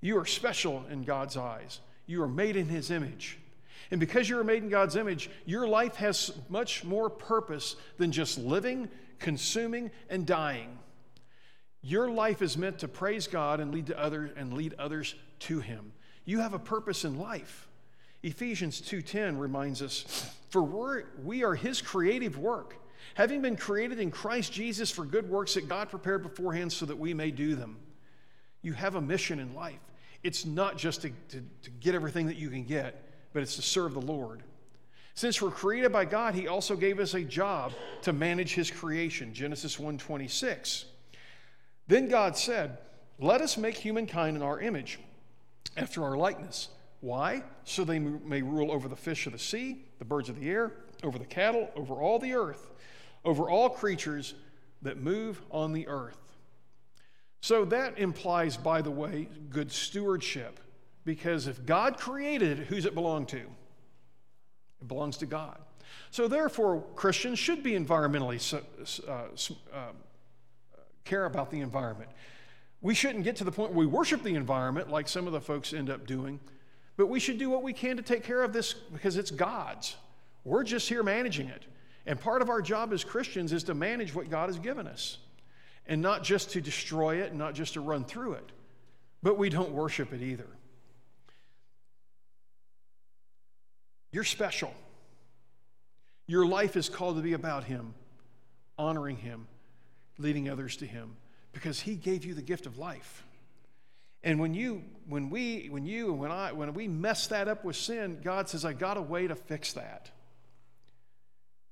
You are special in God's eyes. You are made in His image. And because you are made in God's image, your life has much more purpose than just living, consuming, and dying. Your life is meant to praise God and lead to others and lead others to Him. You have a purpose in life. Ephesians 2:10 reminds us, "For we're, His creative work, having been created in Christ Jesus for good works that God prepared beforehand so that we may do them." You have a mission in life. It's not just to, to, to get everything that you can get, but it's to serve the Lord. Since we're created by God, He also gave us a job to manage His creation. Genesis 1:26. Then God said, Let us make humankind in our image, after our likeness. Why? So they may rule over the fish of the sea, the birds of the air, over the cattle, over all the earth, over all creatures that move on the earth. So that implies, by the way, good stewardship. Because if God created it, who's it belong to? It belongs to God. So therefore, Christians should be environmentally uh, uh, care about the environment. We shouldn't get to the point where we worship the environment like some of the folks end up doing, but we should do what we can to take care of this because it's God's. We're just here managing it. And part of our job as Christians is to manage what God has given us and not just to destroy it, and not just to run through it, but we don't worship it either. You're special. Your life is called to be about Him, honoring Him, leading others to Him, because He gave you the gift of life. And when you, when we, when you, and when I, when we mess that up with sin, God says, I got a way to fix that.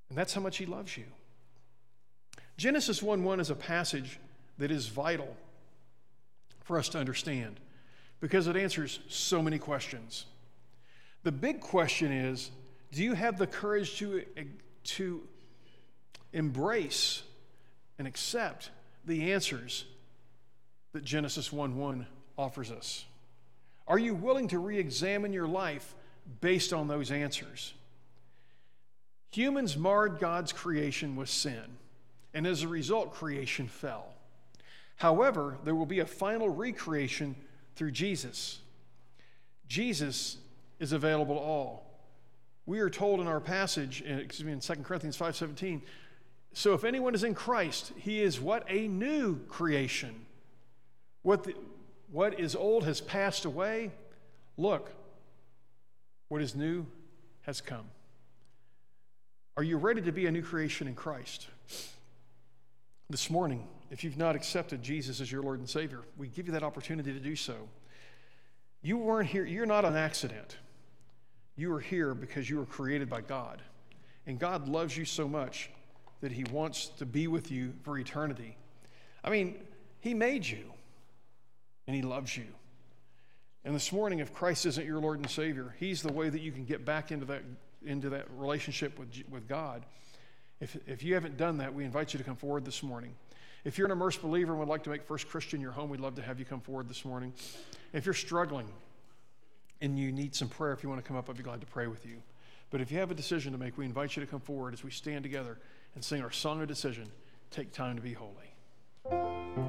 And that's how much He loves you. Genesis 1 1 is a passage that is vital for us to understand because it answers so many questions. The big question is do you have the courage to, to embrace and accept the answers that Genesis 1 1 offers us? Are you willing to re examine your life based on those answers? Humans marred God's creation with sin, and as a result, creation fell. However, there will be a final recreation through Jesus. Jesus is available to all. We are told in our passage, excuse me, in 2 Corinthians 5:17, so if anyone is in Christ, he is what? A new creation. What, the, what is old has passed away. Look, what is new has come. Are you ready to be a new creation in Christ? This morning, if you've not accepted Jesus as your Lord and Savior, we give you that opportunity to do so. You weren't here, you're not an accident. You are here because you were created by God. And God loves you so much that He wants to be with you for eternity. I mean, He made you and He loves you. And this morning, if Christ isn't your Lord and Savior, He's the way that you can get back into that into that relationship with, with God. If, if you haven't done that, we invite you to come forward this morning. If you're an immersed believer and would like to make First Christian your home, we'd love to have you come forward this morning. If you're struggling and you need some prayer, if you want to come up, I'd be glad to pray with you. But if you have a decision to make, we invite you to come forward as we stand together and sing our song of decision Take Time to Be Holy.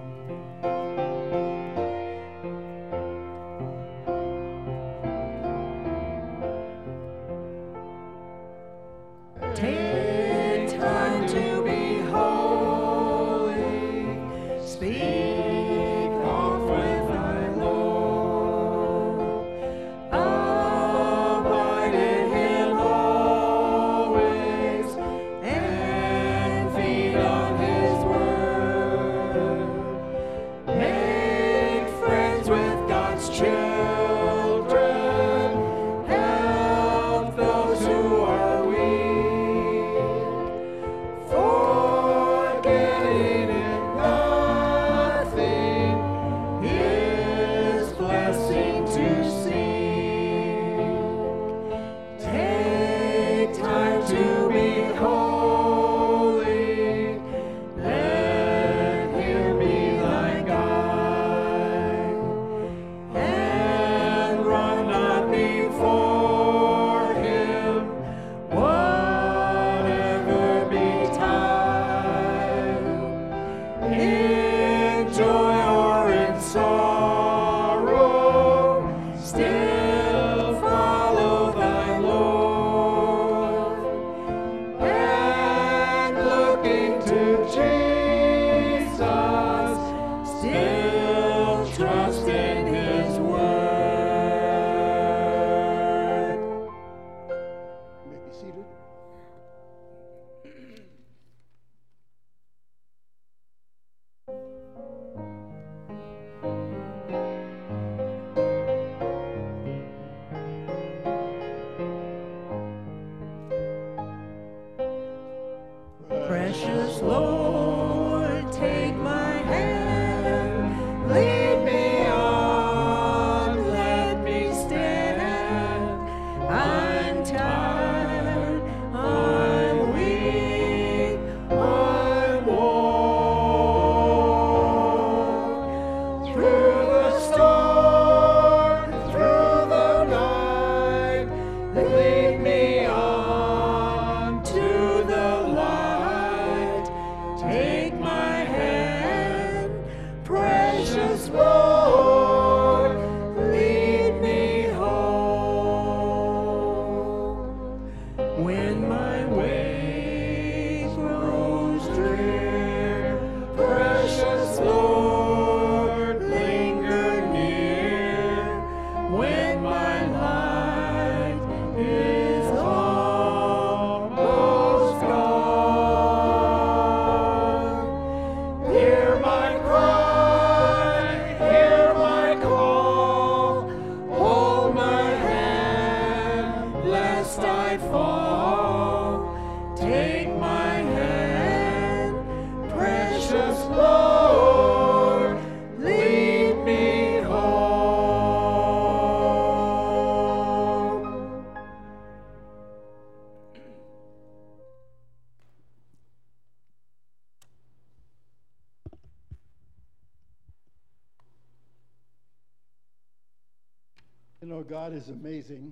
Is amazing.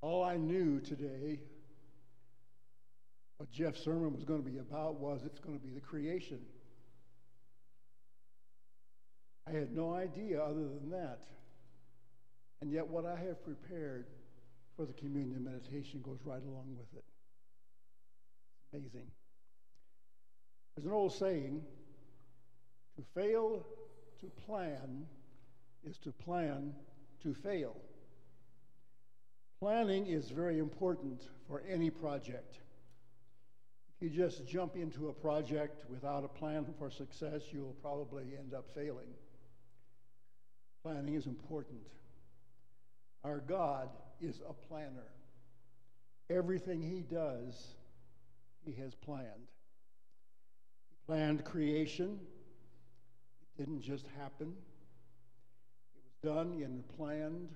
All I knew today, what Jeff's sermon was going to be about, was it's going to be the creation. I had no idea other than that. And yet, what I have prepared for the communion meditation goes right along with it. Amazing. There's an old saying to fail to plan is to plan to fail. Planning is very important for any project. If you just jump into a project without a plan for success, you'll probably end up failing. Planning is important. Our God is a planner. Everything He does, He has planned. He planned creation, it didn't just happen, done in planned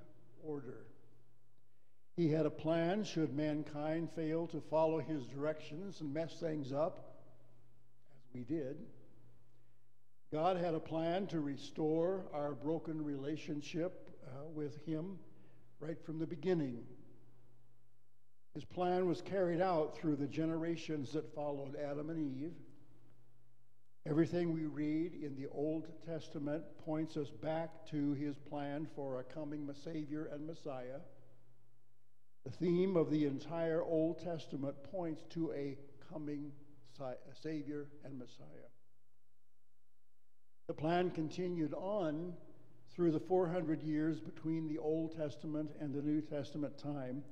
order. He had a plan should mankind fail to follow his directions and mess things up, as we did. God had a plan to restore our broken relationship uh, with Him right from the beginning. His plan was carried out through the generations that followed Adam and Eve. Everything we read in the Old Testament points us back to his plan for a coming Savior and Messiah. The theme of the entire Old Testament points to a coming Savior and Messiah. The plan continued on through the 400 years between the Old Testament and the New Testament time,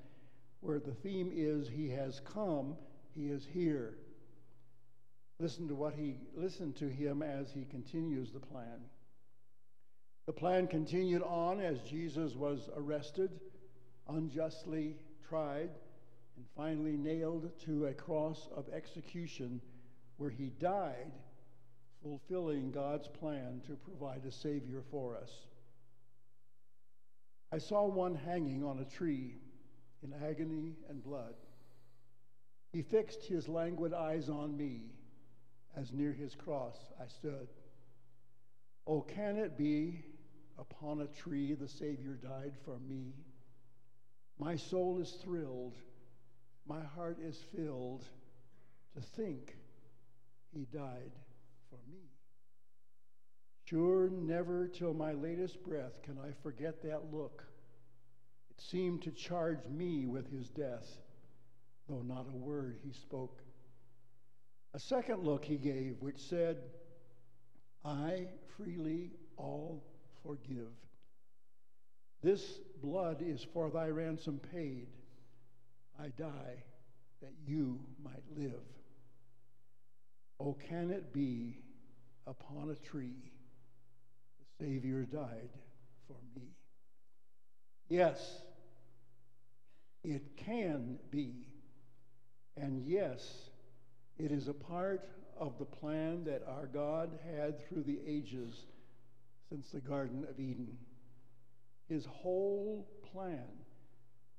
where the theme is He has come, He is here. Listen to what he listen to him as he continues the plan. The plan continued on as Jesus was arrested, unjustly tried, and finally nailed to a cross of execution where he died fulfilling God's plan to provide a Savior for us. I saw one hanging on a tree in agony and blood. He fixed his languid eyes on me as near his cross I stood. Oh, can it be upon a tree the Savior died for me? My soul is thrilled, my heart is filled to think he died for me. Sure, never till my latest breath can I forget that look. It seemed to charge me with his death, though not a word he spoke. A second look he gave, which said, I freely all forgive. This blood is for thy ransom paid. I die that you might live. Oh, can it be upon a tree the Savior died for me? Yes, it can be. And yes, it is a part of the plan that our God had through the ages since the Garden of Eden. His whole plan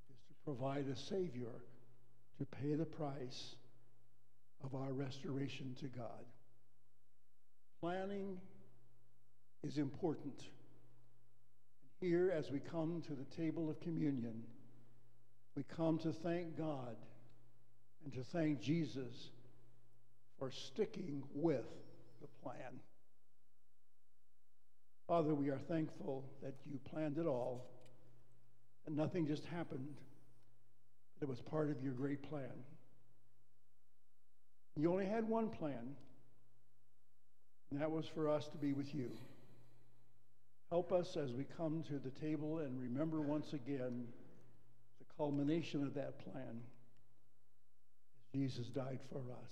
is to provide a Savior to pay the price of our restoration to God. Planning is important. Here, as we come to the table of communion, we come to thank God and to thank Jesus for sticking with the plan. Father, we are thankful that you planned it all, and nothing just happened. It was part of your great plan. You only had one plan, and that was for us to be with you. Help us as we come to the table and remember once again the culmination of that plan. Jesus died for us.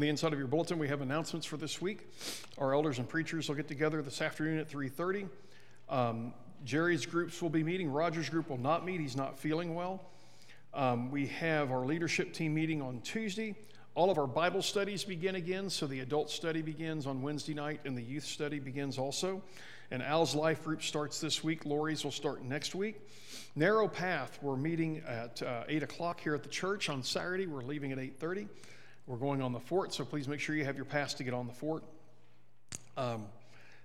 In the inside of your bulletin, we have announcements for this week. Our elders and preachers will get together this afternoon at 3:30. Um, Jerry's groups will be meeting. Roger's group will not meet. He's not feeling well. Um, we have our leadership team meeting on Tuesday. All of our Bible studies begin again. So the adult study begins on Wednesday night, and the youth study begins also. And Al's life group starts this week. Lori's will start next week. Narrow Path, we're meeting at uh, 8 o'clock here at the church on Saturday. We're leaving at 8.30. We're going on the fort, so please make sure you have your pass to get on the fort. Um,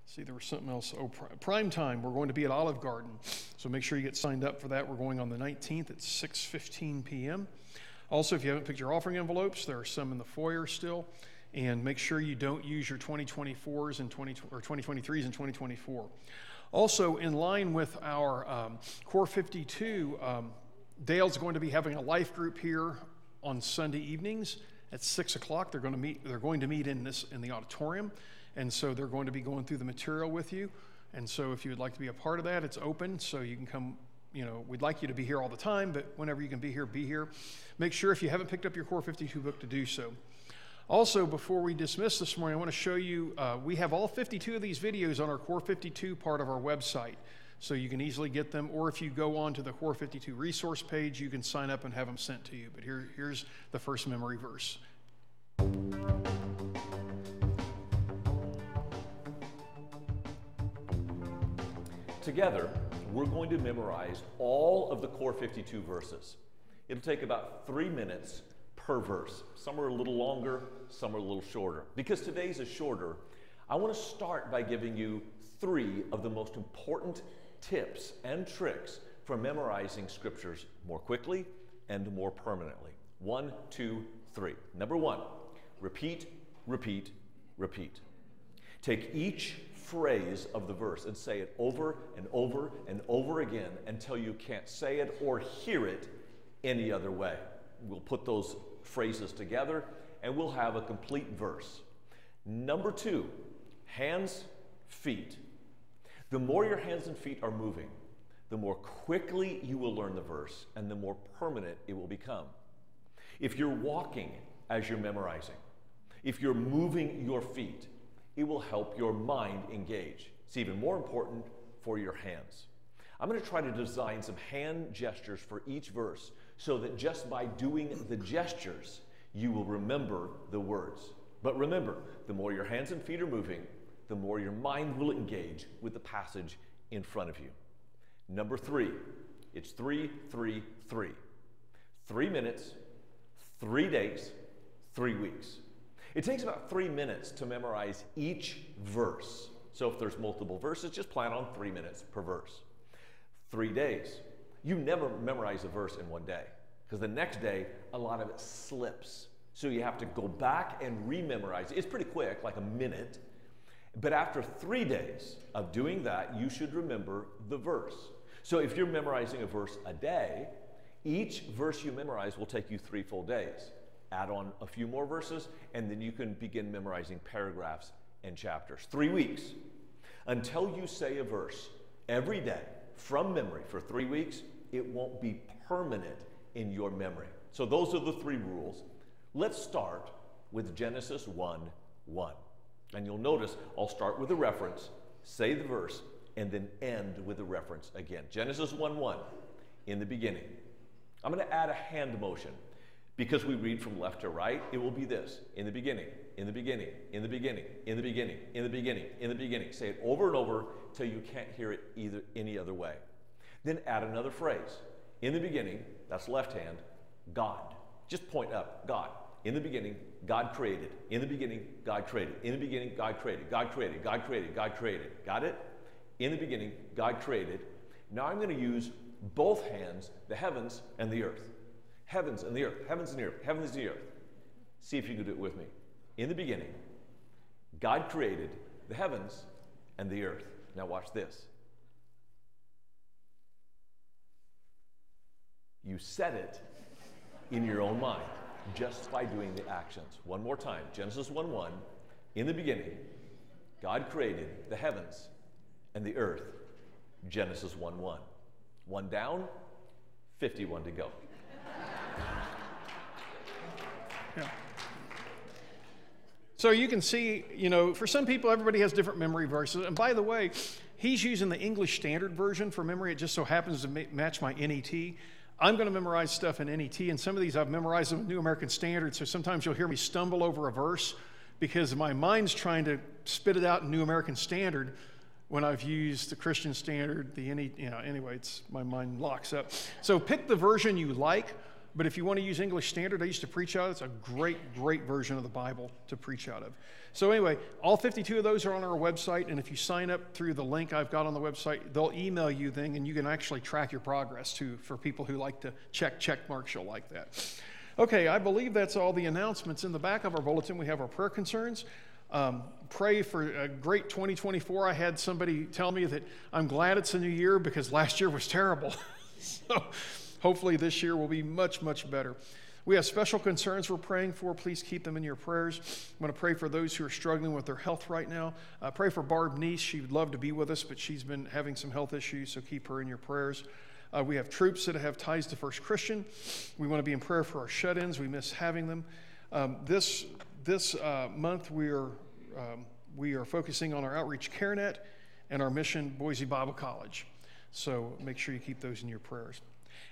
see, there was something else. Oh, prime time. We're going to be at Olive Garden, so make sure you get signed up for that. We're going on the 19th at 6:15 p.m. Also, if you haven't picked your offering envelopes, there are some in the foyer still, and make sure you don't use your 2024s and 20 or 2023s and 2024. Also, in line with our um, Core 52, um, Dale's going to be having a life group here on Sunday evenings at six o'clock. They're going to meet. They're going to meet in this in the auditorium, and so they're going to be going through the material with you. And so, if you would like to be a part of that, it's open, so you can come. You know, we'd like you to be here all the time, but whenever you can be here, be here. Make sure if you haven't picked up your Core 52 book to do so. Also, before we dismiss this morning, I want to show you uh, we have all 52 of these videos on our Core 52 part of our website. So you can easily get them, or if you go on to the Core 52 resource page, you can sign up and have them sent to you. But here, here's the first memory verse. Together, we're going to memorize all of the Core 52 verses. It'll take about three minutes per verse. Some are a little longer, some are a little shorter. Because today's is shorter, I want to start by giving you three of the most important tips and tricks for memorizing scriptures more quickly and more permanently. One, two, three. Number one, repeat, repeat, repeat. Take each phrase of the verse and say it over and over and over again until you can't say it or hear it any other way. We'll put those phrases together and we'll have a complete verse. Number two, hands, feet. The more your hands and feet are moving, the more quickly you will learn the verse and the more permanent it will become. If you're walking as you're memorizing, if you're moving your feet, it will help your mind engage. It's even more important for your hands. I'm going to try to design some hand gestures for each verse so that just by doing the gestures, you will remember the words. But remember, the more your hands and feet are moving, the more your mind will engage with the passage in front of you. Number three, it's three, three, three. Three minutes, three days, three weeks. It takes about three minutes to memorize each verse. So if there's multiple verses, just plan on three minutes per verse. Three days. You never memorize a verse in one day because the next day, a lot of it slips. So you have to go back and rememorize. It's pretty quick, like a minute. But after three days of doing that, you should remember the verse. So if you're memorizing a verse a day, each verse you memorize will take you three full days. Add on a few more verses, and then you can begin memorizing paragraphs and chapters. Three weeks until you say a verse every day from memory for three weeks, it won't be permanent in your memory. So, those are the three rules. Let's start with Genesis 1 1. And you'll notice I'll start with a reference, say the verse, and then end with a reference again. Genesis 1 1, in the beginning. I'm going to add a hand motion. Because we read from left to right, it will be this in the beginning, in the beginning, in the beginning, in the beginning, in the beginning, in the beginning. Say it over and over till you can't hear it either any other way. Then add another phrase. In the beginning, that's left hand, God. Just point up, God. In the beginning, God created. In the beginning, God created. In the beginning, God created. God created. God created. God created. Got it? In the beginning, God created. Now I'm going to use both hands, the heavens and the earth. Heavens and the earth. Heavens and the earth. Heavens and the earth. See if you can do it with me. In the beginning, God created the heavens and the earth. Now watch this. You said it in your own mind just by doing the actions. One more time Genesis 1 1. In the beginning, God created the heavens and the earth. Genesis 1 1. One down, 51 to go. (laughs) Yeah. So you can see, you know, for some people, everybody has different memory verses. And by the way, he's using the English Standard Version for memory. It just so happens to match my NET. I'm going to memorize stuff in NET, and some of these I've memorized them in New American Standard. So sometimes you'll hear me stumble over a verse because my mind's trying to spit it out in New American Standard when I've used the Christian Standard, the NET, you know, anyway, it's, my mind locks up. So pick the version you like. But if you want to use English Standard, I used to preach out. It's a great, great version of the Bible to preach out of. So anyway, all 52 of those are on our website, and if you sign up through the link I've got on the website, they'll email you thing, and you can actually track your progress too. For people who like to check check marks, you'll like that. Okay, I believe that's all the announcements. In the back of our bulletin, we have our prayer concerns. Um, pray for a great 2024. I had somebody tell me that I'm glad it's a new year because last year was terrible. (laughs) so hopefully this year will be much, much better. We have special concerns we're praying for. Please keep them in your prayers. I'm going to pray for those who are struggling with their health right now. Uh, pray for Barb Neese. She would love to be with us, but she's been having some health issues, so keep her in your prayers. Uh, we have troops that have ties to First Christian. We want to be in prayer for our shut ins. We miss having them. Um, this this uh, month, we are, um, we are focusing on our outreach CareNet and our mission, Boise Bible College. So make sure you keep those in your prayers.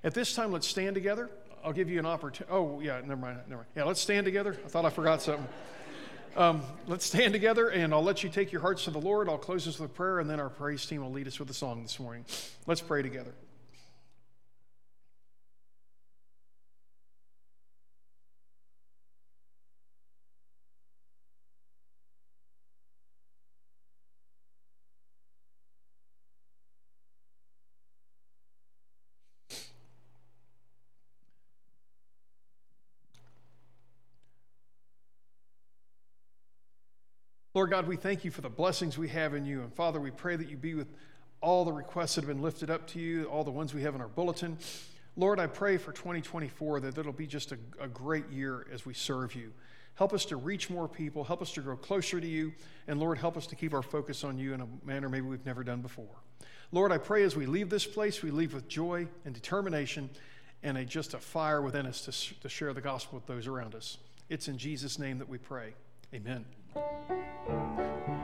At this time, let's stand together. I'll give you an opportunity. Oh, yeah, never mind, never mind. Yeah, let's stand together. I thought I forgot something. Um, let's stand together, and I'll let you take your hearts to the Lord. I'll close this with prayer, and then our praise team will lead us with a song this morning. Let's pray together. Lord God, we thank you for the blessings we have in you. And Father, we pray that you be with all the requests that have been lifted up to you, all the ones we have in our bulletin. Lord, I pray for 2024 that it'll be just a, a great year as we serve you. Help us to reach more people, help us to grow closer to you, and Lord, help us to keep our focus on you in a manner maybe we've never done before. Lord, I pray as we leave this place, we leave with joy and determination and a, just a fire within us to, to share the gospel with those around us. It's in Jesus' name that we pray. Amen. うん。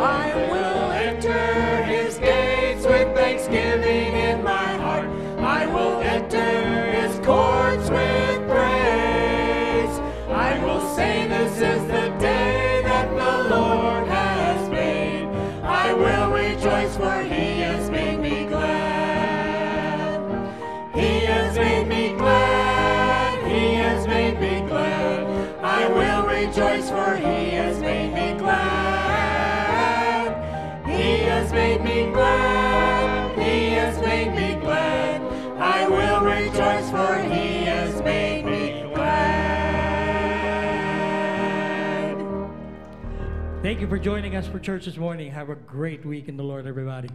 I will enter his gates with thanksgiving in my heart. I will enter his courts me glad. He has made me glad. I will rejoice for he has made me glad. Thank you for joining us for church this morning. Have a great week in the Lord, everybody.